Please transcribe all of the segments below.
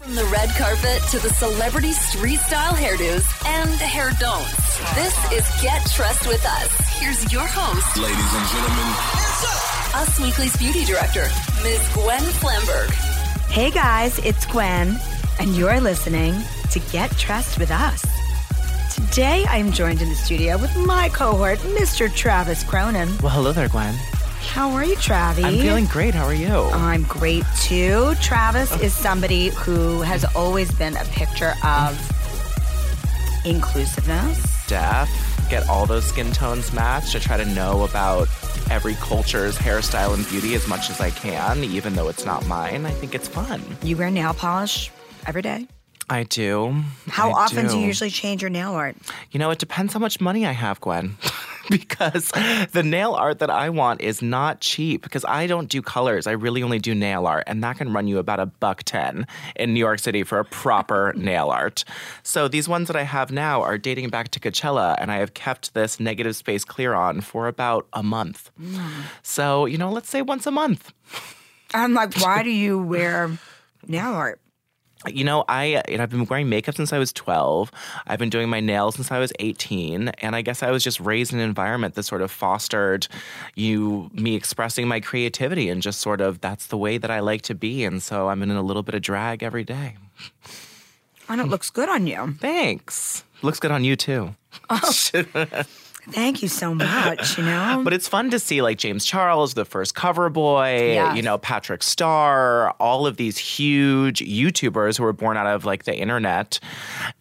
From the red carpet to the celebrity street style hairdos and hair don'ts. This is Get Trust with Us. Here's your host, Ladies and gentlemen, Us Weekly's beauty director, Ms. Gwen Flamberg. Hey guys, it's Gwen, and you're listening to Get Trust with Us. Today I'm joined in the studio with my cohort, Mr. Travis Cronin. Well, hello there, Gwen. How are you, Travis? I'm feeling great. How are you? I'm great too. Travis is somebody who has always been a picture of inclusiveness. Deaf. Get all those skin tones matched. I try to know about every culture's hairstyle and beauty as much as I can, even though it's not mine. I think it's fun. You wear nail polish every day. I do. How I often do you usually change your nail art? You know, it depends how much money I have, Gwen. because the nail art that I want is not cheap because I don't do colors. I really only do nail art, and that can run you about a buck 10 in New York City for a proper nail art. So these ones that I have now are dating back to Coachella, and I have kept this negative space clear on for about a month. Mm. So, you know, let's say once a month. I'm like, why do you wear nail art? You know, I and I've been wearing makeup since I was 12. I've been doing my nails since I was 18, and I guess I was just raised in an environment that sort of fostered you me expressing my creativity and just sort of that's the way that I like to be, and so I'm in a little bit of drag every day. And it looks good on you. Thanks. Looks good on you too. Oh. Thank you so much. You know, But it's fun to see like James Charles, the first cover boy, Yes. you know, Patrick Starr, all of these huge YouTubers who were born out of like the internet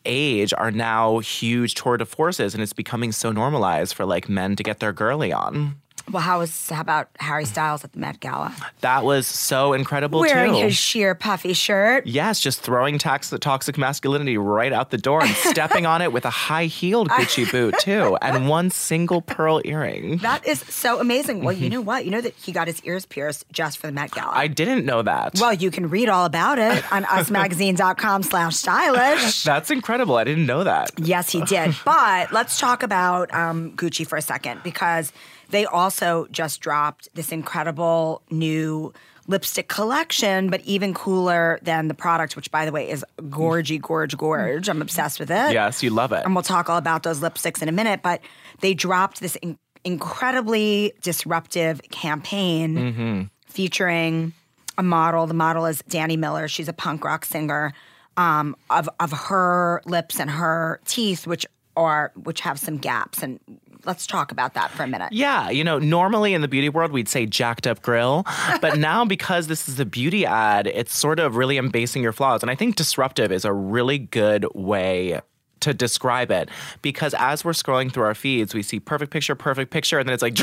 age are now huge tour de forces and it's becoming so normalized for like men to get their girly on. Well, how was how about Harry Styles at the Met Gala That was so incredible wearing too. his sheer puffy shirt? Yes, just throwing tax- toxic masculinity right out the door and stepping on it with a high heeled Gucci boot too, and one single pearl earring. That is so amazing. Well, you know what? You know that he got his ears pierced just for the Met Gala. I didn't know that. well, you can read all about it on usmagazine.com slash stylish. That's incredible. I didn't know that. Yes, he did. But let's talk about um, Gucci for a second because they also just dropped this incredible new lipstick collection, but even cooler than the product, which by the way is gorgy, gorge, gorge. I'm obsessed with it. Yes, you love it. And we'll talk all about those lipsticks in a minute. But they dropped this in- incredibly disruptive campaign featuring a model. The model is Dani Miller. She's a punk rock singer. Um, of of her lips and her teeth, which are which have some gaps, and let's talk about that for a minute. Yeah, you know, normally in the beauty world we'd say jacked up grill, but now because this is a beauty ad, it's sort of really embasing your flaws. And I think disruptive is a really good way to describe it because as we're scrolling through our feeds, we see perfect picture, perfect picture, and then it's like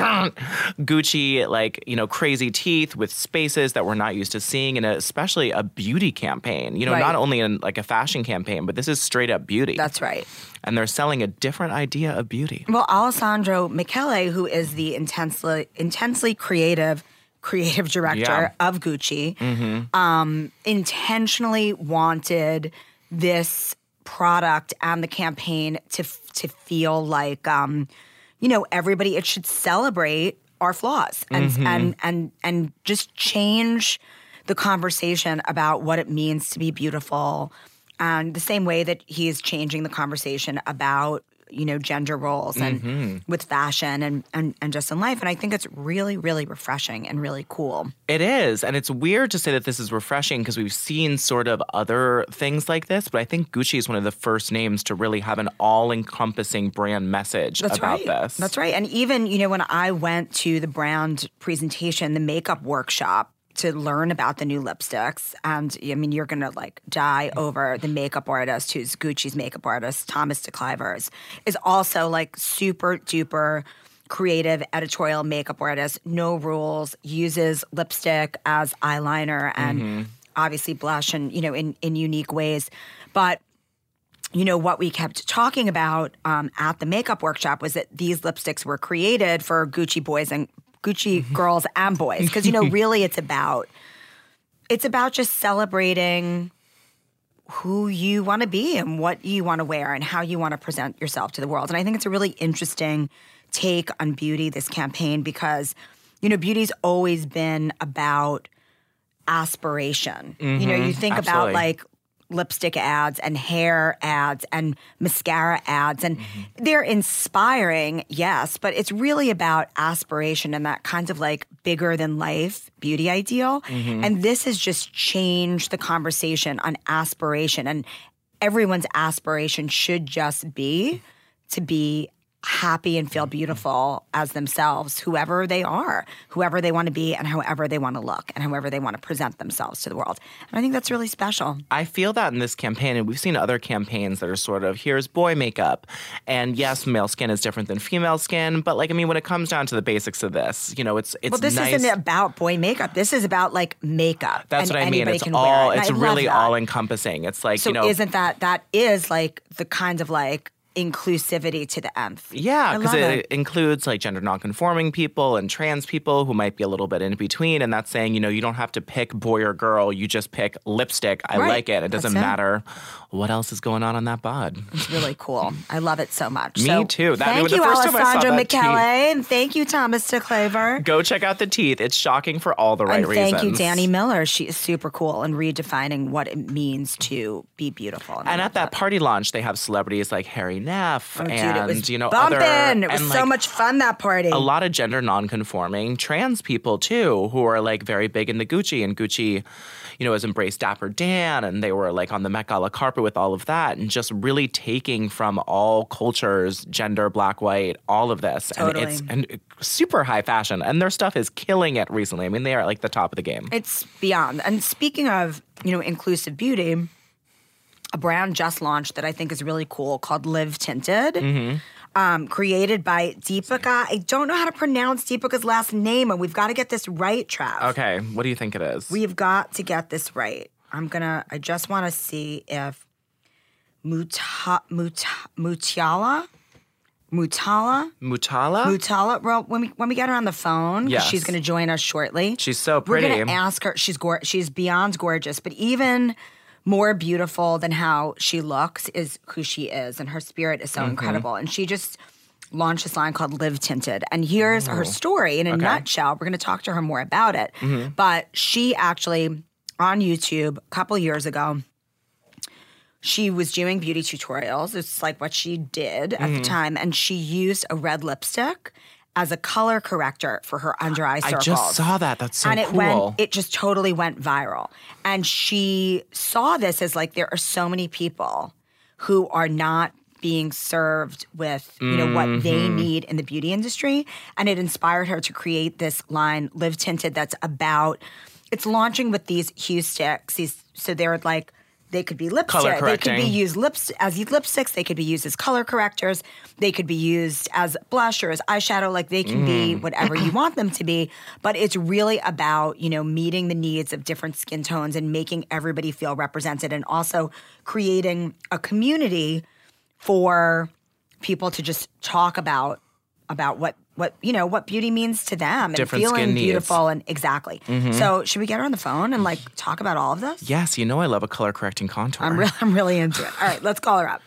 Gucci, like, you know, crazy teeth with spaces that we're not used to seeing, and especially a beauty campaign. You know, Right. not only in like a fashion campaign, but this is straight up beauty. That's right. and they're selling a different idea of beauty. Well, Alessandro Michele, who is the intensely intensely creative creative director Yeah. of Gucci, um, intentionally wanted this product and the campaign to to feel like um, you know everybody. It should celebrate our flaws and and and and just change the conversation about what it means to be beautiful and the same way that he is changing the conversation about you know gender roles and mm-hmm. with fashion and, and and just in life and i think it's really really refreshing and really cool It is. And it's weird to say that this is refreshing because we've seen sort of other things like this, but I think Gucci is one of the first names to really have an all encompassing brand message That's about right. this. That's right. And even, you know, when I went to the brand presentation, the makeup workshop to learn about the new lipsticks, and I mean, you're gonna like die over the makeup artist who's Gucci's makeup artist, Thomas de Kluyver, is also like super duper creative editorial makeup artist, no rules, uses lipstick as eyeliner and obviously blush and, you know, in, in unique ways. But you know what we kept talking about um, at the makeup workshop was that these lipsticks were created for Gucci boys and Gucci mm-hmm. girls and boys because you know really it's about it's about just celebrating who you want to be and what you want to wear and how you want to present yourself to the world. And I think it's a really interesting take on beauty this campaign because you know beauty's always been about aspiration. You know you mm-hmm. think about like lipstick ads and hair ads and mascara ads. And they're inspiring yes but it's really about aspiration and that kind of like bigger than life beauty ideal. Mm-hmm. And this has just changed the conversation on aspiration. And everyone's aspiration should just be to be happy and feel mm-hmm. beautiful as themselves, whoever they are, whoever they want to be, and however they want to look, and however they want to present themselves to the world. And I think that's really special. I feel that in this campaign, and we've seen other campaigns that are sort of here's boy makeup. And yes, male skin is different than female skin, but like I mean, when it comes down to the basics of this, you know, it's it's Well, this nice. isn't about boy makeup. This is about like makeup. That's and what I mean. It's all it. It's really all encompassing. It's like, So you know, isn't that that is like the kind of like inclusivity to the nth? Yeah, because love it, includes like gender nonconforming people and trans people who might be a little bit in between. And that's saying, you know, you don't have to pick boy or girl. You just pick lipstick. I Right. like it. It doesn't That's it. matter what else is going on on that bod. It's really cool. I love it so much. Me So too. That- thank the you, first time I Alessandro Michele, and thank you, Thomas de Kluyver. Go check out the teeth. It's shocking for all the right and reasons. thank you, Dani Miller. She is super cool and redefining what it means to be beautiful. And love at that party launch, they have celebrities like Harry Oh, dude, and it was you know bumping. other it was and, so like, much fun that party. a lot of gender nonconforming trans people too, who are like very big into Gucci, and Gucci, you know, has embraced Dapper Dan, and they were like on the Met Gala carpet with all of that, and just really taking from all cultures, gender, black, white, all of this, Totally. and it's and uh, super high fashion, and their stuff is killing it recently. I mean, they are at like the top of the game. It's beyond. And speaking of, you know, inclusive beauty, a brand just launched that I think is really cool called Live Tinted. Mm-hmm. Um, created by Deepica. I don't know how to pronounce Deepica's last name, and we've got to get this right, Trav. Okay, what do you think it is? We've got to get this right. I'm gonna. I just want to see if Muta, Muta, Mutiala, Mutala, Mutala. Mutala. Well, when we when we get her on the phone, Yes. she's going to join us shortly. She's so pretty. We're going to ask her. She's gor- She's beyond gorgeous, but even more beautiful than how she looks is who she is, and her spirit is so Mm-hmm. incredible. And she just launched this line called Live Tinted. And here's her story in a nutshell. We're going to talk to her more about it. Mm-hmm. But she actually on YouTube a couple years ago she was doing beauty tutorials. It's like what she did at Mm-hmm. the time, and she used a red lipstick as a color corrector for her under eye circles. I just saw that. That's so cool. and it cool. went, it just totally went viral. And she saw this as like there are so many people who are not being served with you know what they Mm-hmm. need in the beauty industry and it inspired her to create this line live tinted that's about it's launching with these hue sticks these so they're like they could be lipstick they could be used lips as lipsticks they could be used as color correctors they could be used as blush or as eyeshadow like they can be mm. whatever you want them to be. But it's really about you know meeting the needs of different skin tones and making everybody feel represented and also creating a community for people to just talk about about what what you know what beauty means to them and Different feeling skin needs. Mm-hmm. beautiful and exactly. So should we get her on the phone and like talk about all of this? Yes, you know I love a color correcting contour. I'm really I'm really into it. All right, let's call her up.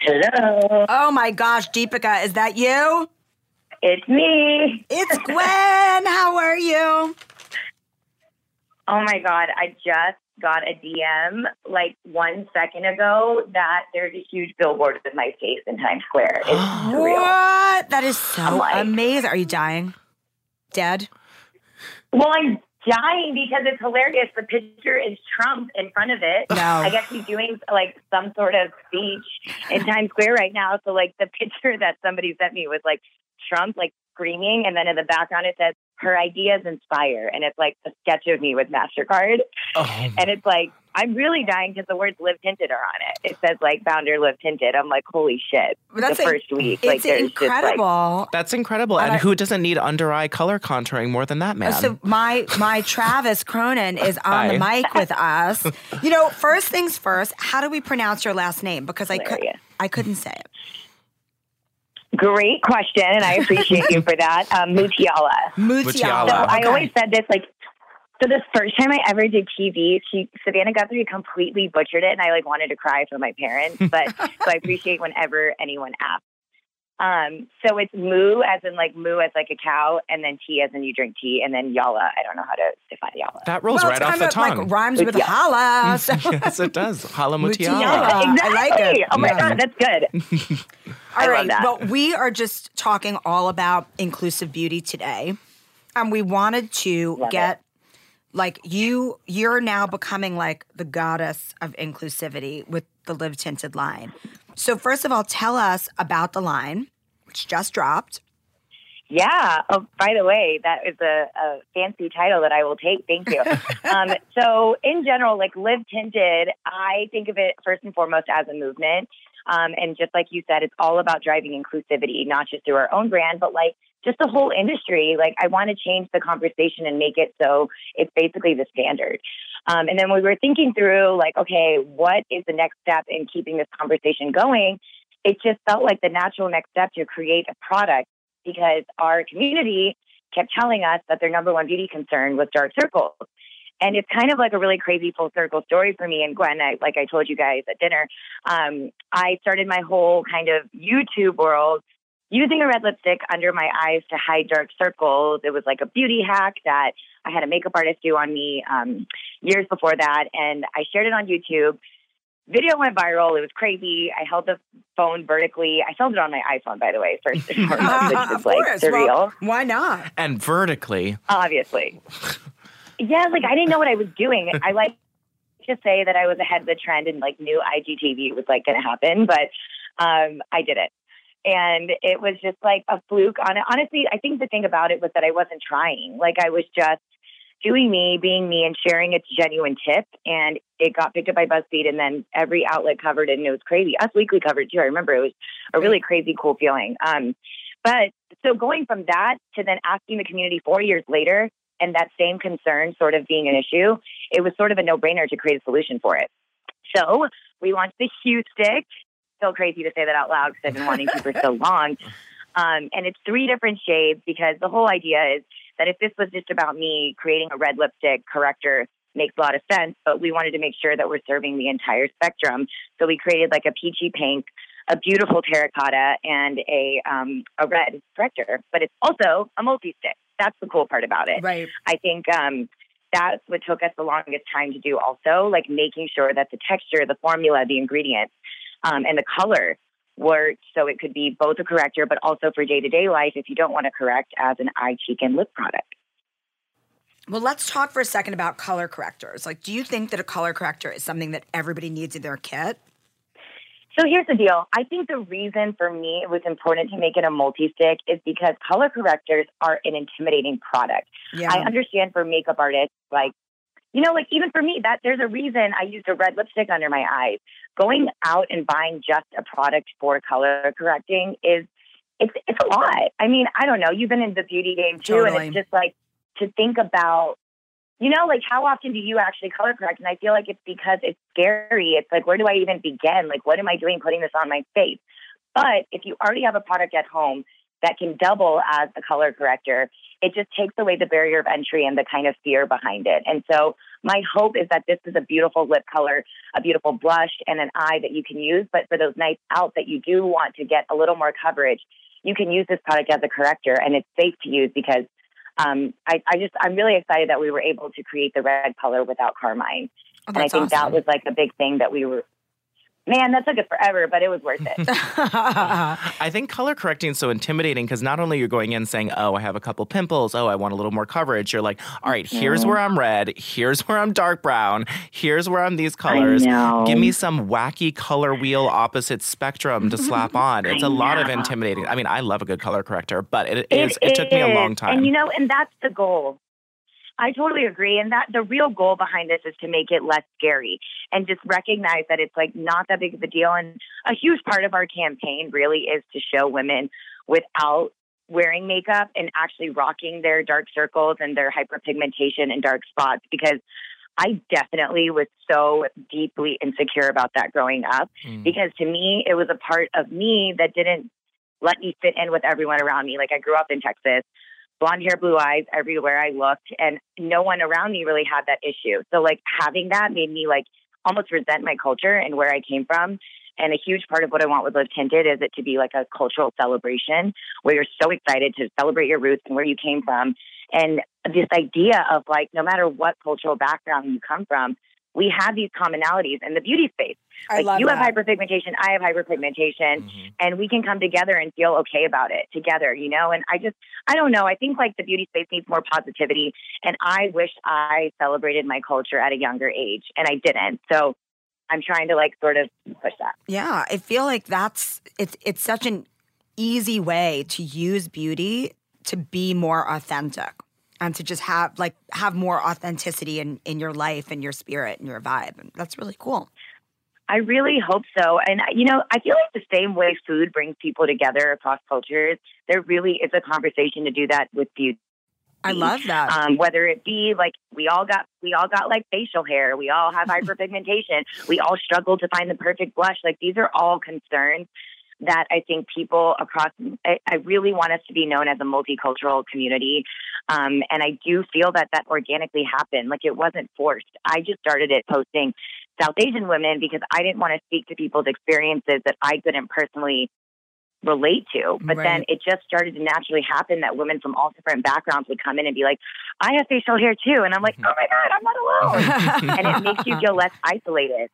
Hello, Oh my gosh, Deepica, is that you? it's me. It's Gwen. How are you? Oh my God, I just got a DM like one second ago that there's a huge billboard with my face in Times Square. It's surreal. What? That is so like- amazing. Are you dying? Dead? Well, I'm dying because it's hilarious. The picture is Trump in front of it. No. I guess he's doing like some sort of speech in Times Square right now. So like the picture that somebody sent me was like Trump like screaming, and then in the background it says her ideas inspire, and it's like a sketch of me with Mastercard. Oh, And it's like, I'm really dying because the words live tinted are on it. It says like founder live tinted. I'm like, holy shit. That's the a- first week. Like It's there's just like incredible. that's incredible. And I- who doesn't need under eye color contouring more than that man? So my my Travis Cronin is on the mic with us. You know, first things first, how do we pronounce your last name? Because I could I couldn't say it. Great question, and I appreciate you for that. Um, Mutyala. Mutyala. So I always said this like so the first time I ever did TV, she Savannah Guthrie completely butchered it and I like wanted to cry for my parents. But so I appreciate whenever anyone asks. Um, so it's moo as in like moo as like a cow, and then tea as in you drink tea, and then yalla. I don't know how to define yalla. That rolls well, right it's off kind the of tongue. like rhymes with Yeah. holla. So. yes, it does. Hala Mutiara. mutiara. I like it. Exactly. Oh my Yeah. god, that's good. I All love that. Well, we are just talking all about inclusive beauty today. And we wanted to Love get like you you're now becoming like the goddess of inclusivity with the live tinted line. So first of all, tell us about the line, which just dropped. Yeah. Oh, by the way, that is a, a fancy title that I will take. Thank you. um, so, in general, like Live Tinted, I think of it first and foremost as a movement. Um, and just like you said, it's all about driving inclusivity, not just through our own brand, but like just the whole industry. Like, I want to change the conversation and make it so it's basically the standard. Um, and then we were thinking through, like, okay, what is the next step in keeping this conversation going? It just felt like the natural next step to create a product because our community kept telling us that their number one beauty concern was dark circles. And it's kind of like a really crazy full circle story for me and Gwen. I, like I told you guys at dinner, um, I started my whole kind of YouTube world using a red lipstick under my eyes to hide dark circles. It was like a beauty hack that I had a makeup artist do on me um, years before that. And I shared it on YouTube. Video went viral. It was crazy. I held the phone vertically. I filmed it on my iPhone, by the way, first and foremost, which is of like course. surreal Well, why not? And vertically. obviously. yeah, like I didn't know what I was doing. I like to say that I was ahead of the trend and like knew IGTV was like going to happen, but um, I did it. And it was just like a fluke on it. Honestly, I think the thing about it was that I wasn't trying. Like I was just doing me, being me, and sharing its genuine tip. And it got picked up by BuzzFeed, and then every outlet covered it, and it was crazy. Us Weekly covered too. I remember it was a really crazy, cool feeling. Um, but so going from that to then asking the community four years later, and that same concern sort of being an issue, it was sort of a no-brainer to create a solution for it. So we launched the Hue Stick. Still crazy to say that out loud because I've been wanting to for so long. Um, and it's three different shades because the whole idea is that if this was just about me creating a red lipstick corrector makes a lot of sense, but we wanted to make sure that we're serving the entire spectrum. So we created like a peachy pink, a beautiful terracotta, and a um, a red corrector. But it's also a multi stick. That's the cool part about it. Right. I think um, that's what took us the longest time to do. Also, like making sure that the texture, the formula, the ingredients, um, and the color worked so it could be both a corrector, but also for day to day life if you don't want to correct as an eye, cheek, and lip product. Well, let's talk for a second about color correctors. Like, do you think that a color corrector is something that everybody needs in their kit? So here's the deal. I think the reason for me it was important to make it a multi stick is because color correctors are an intimidating product. Yeah. I understand for makeup artists, like, you know, like even for me, that there's a reason I used a red lipstick under my eyes. Going out and buying just a product for color correcting is it's it's a lot. I mean, I don't know. You've been in the beauty game too, Totally. and it's just like to think about, you know, like how often do you actually color correct? And I feel like it's because it's scary. It's like where do I even begin? Like what am I doing putting this on my face? But if you already have a product at home that can double as a color corrector, it just takes away the barrier of entry and the kind of fear behind it. And so my hope is that this is a beautiful lip color, a beautiful blush, and an eye that you can use. But for those nights out that you do want to get a little more coverage, you can use this product as a corrector and it's safe to use because um, I, I just, I'm really excited that we were able to create the red color without carmine. Oh, and I think that was like a big thing that we were, man, that took us forever, but it was worth it. I think color correcting is so intimidating because not only you're going in saying, "Oh, I have a couple pimples. Oh, I want a little more coverage." You're like, "All right, here's where I'm red. Here's where I'm dark brown. Here's where I'm these colors. know. Give me some wacky color wheel opposite spectrum to slap on." It's a lot of intimidating. I mean, I love a good color corrector, but it It is. It, took me a long time. And you know, and that's the goal. I totally agree. And that the real goal behind this is to make it less scary and just recognize that it's like not that big of a deal. And a huge part of our campaign really is to show women without wearing makeup and actually rocking their dark circles and their hyperpigmentation and dark spots because I definitely was so deeply insecure about that growing up Mm. because to me it was a part of me that didn't let me fit in with everyone around me. Like I grew up in Texas, blonde hair, blue eyes everywhere I looked, and no one around me really had that issue. So like having that made me like almost resent my culture and where I came from. And a huge part of what I want with Live Tinted is it to be like a cultural celebration where you're so excited to celebrate your roots and where you came from. And this idea of like, no matter what cultural background you come from, we have these commonalities in the beauty space. I like love you that. have hyperpigmentation, I have hyperpigmentation, Mm-hmm. and we can come together and feel okay about it together, you know? And I just, I don't know. I think like the beauty space needs more positivity. And I wish I celebrated my culture at a younger age, and I didn't. So I'm trying to like sort of push that. Yeah, I feel like that's it's it's such an easy way to use beauty to be more authentic and to just have like have more authenticity in in your life and your spirit and your vibe. And that's really cool. I really hope so. And, you know, I feel like the same way food brings people together across cultures, there really is a conversation to do that with beauty. I love that. Um, whether it be like we all got we all got like facial hair, we all have hyperpigmentation, we all struggle to find the perfect blush. Like these are all concerns that I think people across. I, I really want us to be known as a multicultural community, um, and I do feel that that organically happened. Like it wasn't forced. I just started it posting South Asian women because I didn't want to speak to people's experiences that I couldn't personally relate to. But then it just started to naturally happen that women from all different backgrounds would come in and be like, I have facial hair too. And I'm like, oh my God, I'm not alone. and it makes you feel less isolated.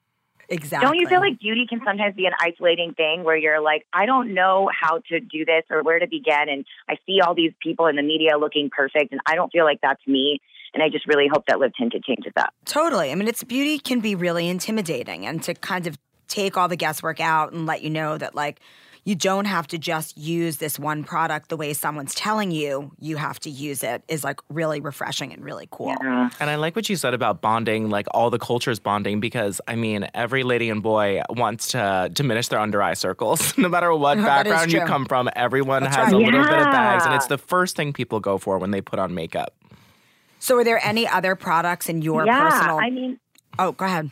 Exactly. Don't you feel like beauty can sometimes be an isolating thing where you're like, I don't know how to do this or where to begin. And I see all these people in the media looking perfect and I don't feel like that's me. And I just really hope that Live Tinted changes that. Totally. I mean, it's beauty can be really intimidating, and to kind of take all the guesswork out and let you know that like you don't have to just use this one product the way someone's telling you you have to use it is like really refreshing and really cool. Uh, And I like what you said about bonding, like all the cultures bonding, because I mean, every lady and boy wants to diminish their under eye circles. no matter what background you come from, everyone That's has right. a little bit of bags. And it's the first thing people go for when they put on makeup. So, are there any other products in your yeah, personal? I mean, oh, go ahead.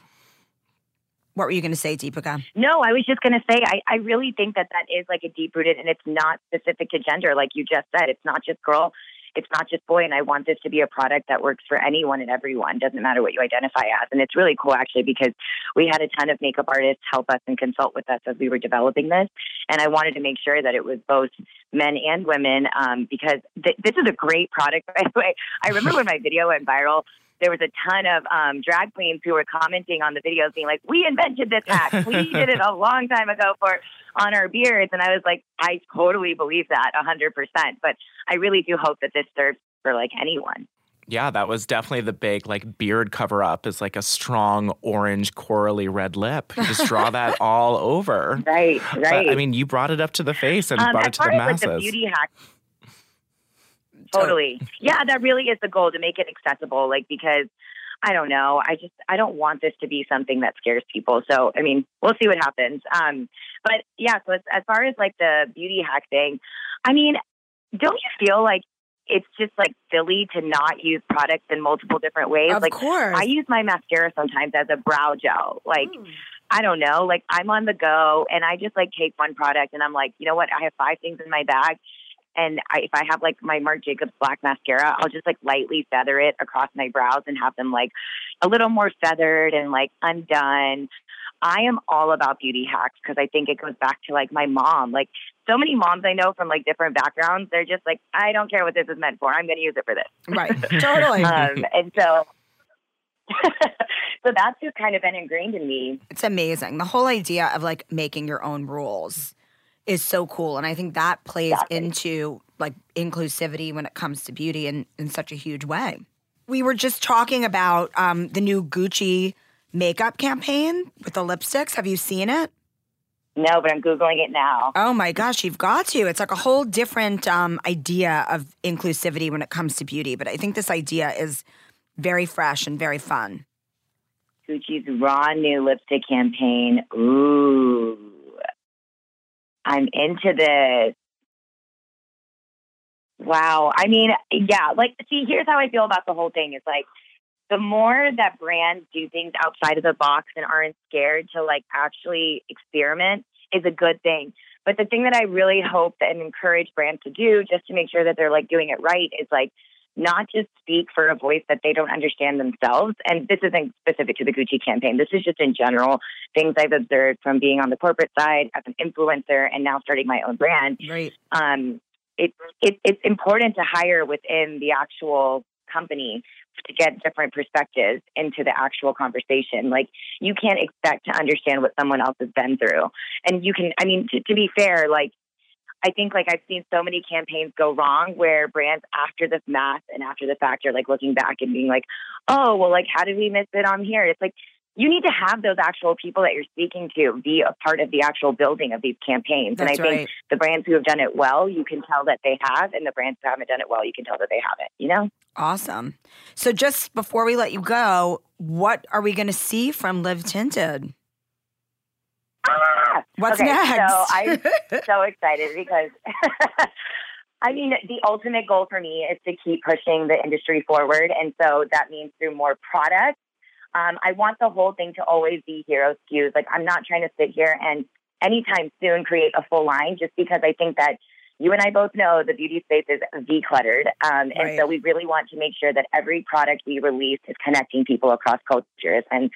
What were you going to say, Deepica? No, I was just going to say, I, I really think that that is like a deep rooted and it's not specific to gender. Like you just said, it's not just girl, it's not just boy. And I want this to be a product that works for anyone and everyone, doesn't matter what you identify as. And it's really cool actually because we had a ton of makeup artists help us and consult with us as we were developing this. And I wanted to make sure that it was both men and women um, because th- this is a great product, by the way. I remember when my video went viral, there was a ton of um, drag queens who were commenting on the videos being like, we invented this hack. We did it a long time ago for on our beards. And I was like, I totally believe that a hundred percent. But I really do hope that this serves for like anyone. Yeah, that was definitely the big like beard cover up is like a strong orange corally red lip. You just draw that all over. Right, right. But, I mean, you brought it up to the face and um, brought it to the as like masses. the beauty hack, totally. Yeah, that really is the goal to make it accessible. Like because I don't know, I just I don't want this to be something that scares people. So I mean, we'll see what happens. Um, but yeah, so as, as far as like the beauty hack thing, I mean, don't you feel like it's just like silly to not use products in multiple different ways? Of like course. I use my mascara sometimes as a brow gel. Like I don't know, like I'm on the go and I just like take one product and I'm like, you know what? I have five things in my bag. And I, if I have like my Marc Jacobs black mascara, I'll just like lightly feather it across my brows and have them like a little more feathered and like undone. I am all about beauty hacks because I think it goes back to like my mom. Like so many moms I know from like different backgrounds, they're just like, I don't care what this is meant for. I'm going to use it for this right. Totally. um, and so so that's just kind of been ingrained in me it's amazing. The whole idea of like making your own rules is so cool. And I think that plays Exactly. into like inclusivity when it comes to beauty in, in such a huge way. We were just talking about um, the new Gucci makeup campaign with the lipsticks. Have you seen it? no but i'm googling it now Oh my gosh, you've got to. It's like a whole different um, idea of inclusivity when it comes to beauty. But I think this idea is very fresh and very fun. gucci's raw new lipstick campaign ooh i'm into this wow i mean yeah like see here's how i feel about the whole thing is like the more that brands do things outside of the box and aren't scared to like actually experiment is a good thing. But the thing that I really hope and encourage brands to do just to make sure that they're like doing it right is like not just speak for a voice that they don't understand themselves. And this isn't specific to the Gucci campaign. This is just in general things I've observed from being on the corporate side as an influencer and now starting my own brand. Right. Um, it, it, it's important to hire within the actual company to get different perspectives into the actual conversation. Like you can't expect to understand what someone else has been through. And you can, I mean, to, to be fair, like I think like I've seen so many campaigns go wrong where brands after the math and after the fact are like looking back and being like, oh, well, like how did we miss it on here? It's like you need to have those actual people that you're speaking to be a part of the actual building of these campaigns. That's and I think the brands who have done it well, you can tell that they have, and the brands who haven't done it well, you can tell that they haven't. You know? Awesome. So just before we let you go, what are we going to see from Live Tinted? Ah! What's okay, next? So I'm so excited because I mean, the ultimate goal for me is to keep pushing the industry forward. And so that means through more products. Um, I want the whole thing to always be hero SKUs. Like, I'm not trying to sit here and anytime soon create a full line just because I think that you and I both know the beauty space is decluttered. Um, and Right. so we really want to make sure that every product we release is connecting people across cultures. And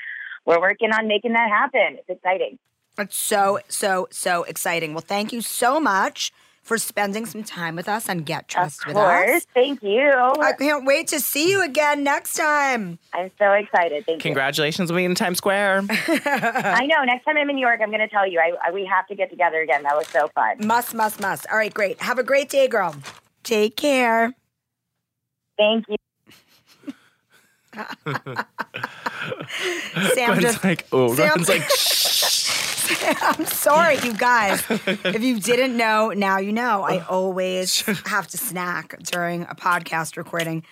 we're working on making that happen. It's exciting. It's so, so, so exciting. Well, thank you so much for spending some time with us on Get Trust of with. Us. Thank you. I can't wait to see you again next time. I'm so excited. Thank you. Congratulations on being in Times Square. I know. Next time I'm in New York, I'm going to tell you. I, I, we have to get together again. That was so fun. Must, must, must. All right, great. Have a great day, girl. Take care. Thank you. Sam Gwen's just like, oh, Sam- Gwen's like, shh. I'm sorry, you guys. If you didn't know, now you know. I always have to snack during a podcast recording.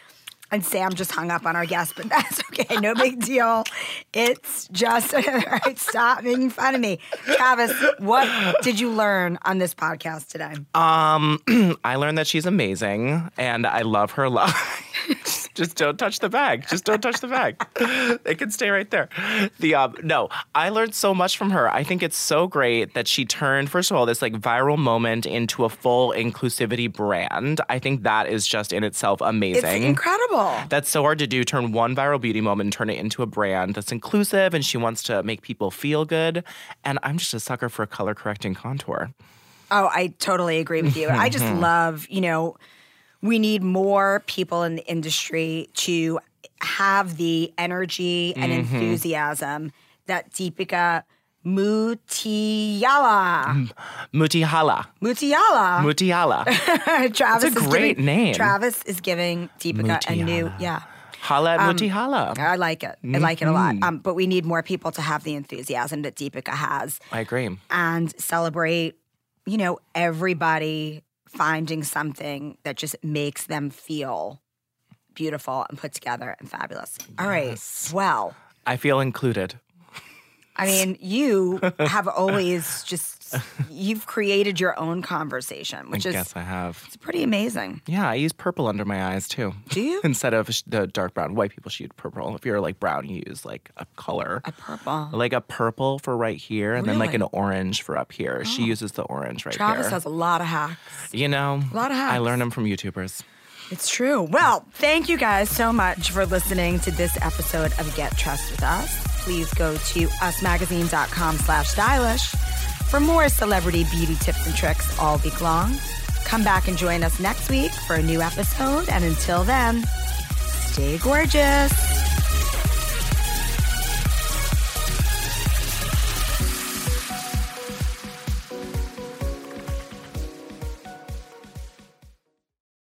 And Sam just hung up on our guest, but that's okay. No big deal. It's just, all right, stop making fun of me. Travis, what did you learn on this podcast today? Um, I learned that she's amazing and I love her love. Just don't touch the bag. Just don't touch the bag. They can stay right there. The um, no, I learned so much from her. I think it's so great that she turned first of all this like viral moment into a full inclusivity brand. I think that is just in itself amazing. It's incredible. That's so hard to do. Turn one viral beauty moment and turn it into a brand that's inclusive, and she wants to make people feel good. And I'm just a sucker for color correcting contour. Oh, I totally agree with you. I just love, you know, we need more people in the industry to have the energy and enthusiasm that Deepica Mutyala, Mutihala. Mutiala, Mutiala. Travis That's a is great giving, name. Travis is giving Deepica a new, Mutiala. yeah. Hala Um, Mutihala. I like it. I like it a lot. Mm-hmm. Um, but we need more people to have the enthusiasm that Deepica has. I agree. and celebrate, you know, everybody finding something that just makes them feel beautiful and put together and fabulous. All right. Well, I feel included. I mean, you have always just you've created your own conversation, which I is guess I have. it's pretty amazing. Yeah, I use purple under my eyes too. Do you? Instead of the dark brown. White people should use purple. If you're like brown, you use like a color. A purple. like a purple for right here, and then like an orange for up here. She oh. uses the orange right Travis here. Travis has a lot of hacks. you know, a lot of hacks. I learn them from YouTubers. It's true. Well, thank you guys so much for listening to this episode of Get Trust with Us. Please go to usmagazine.com slash stylish for more celebrity beauty tips and tricks all week long. Come back and join us next week for a new episode. And until then, stay gorgeous.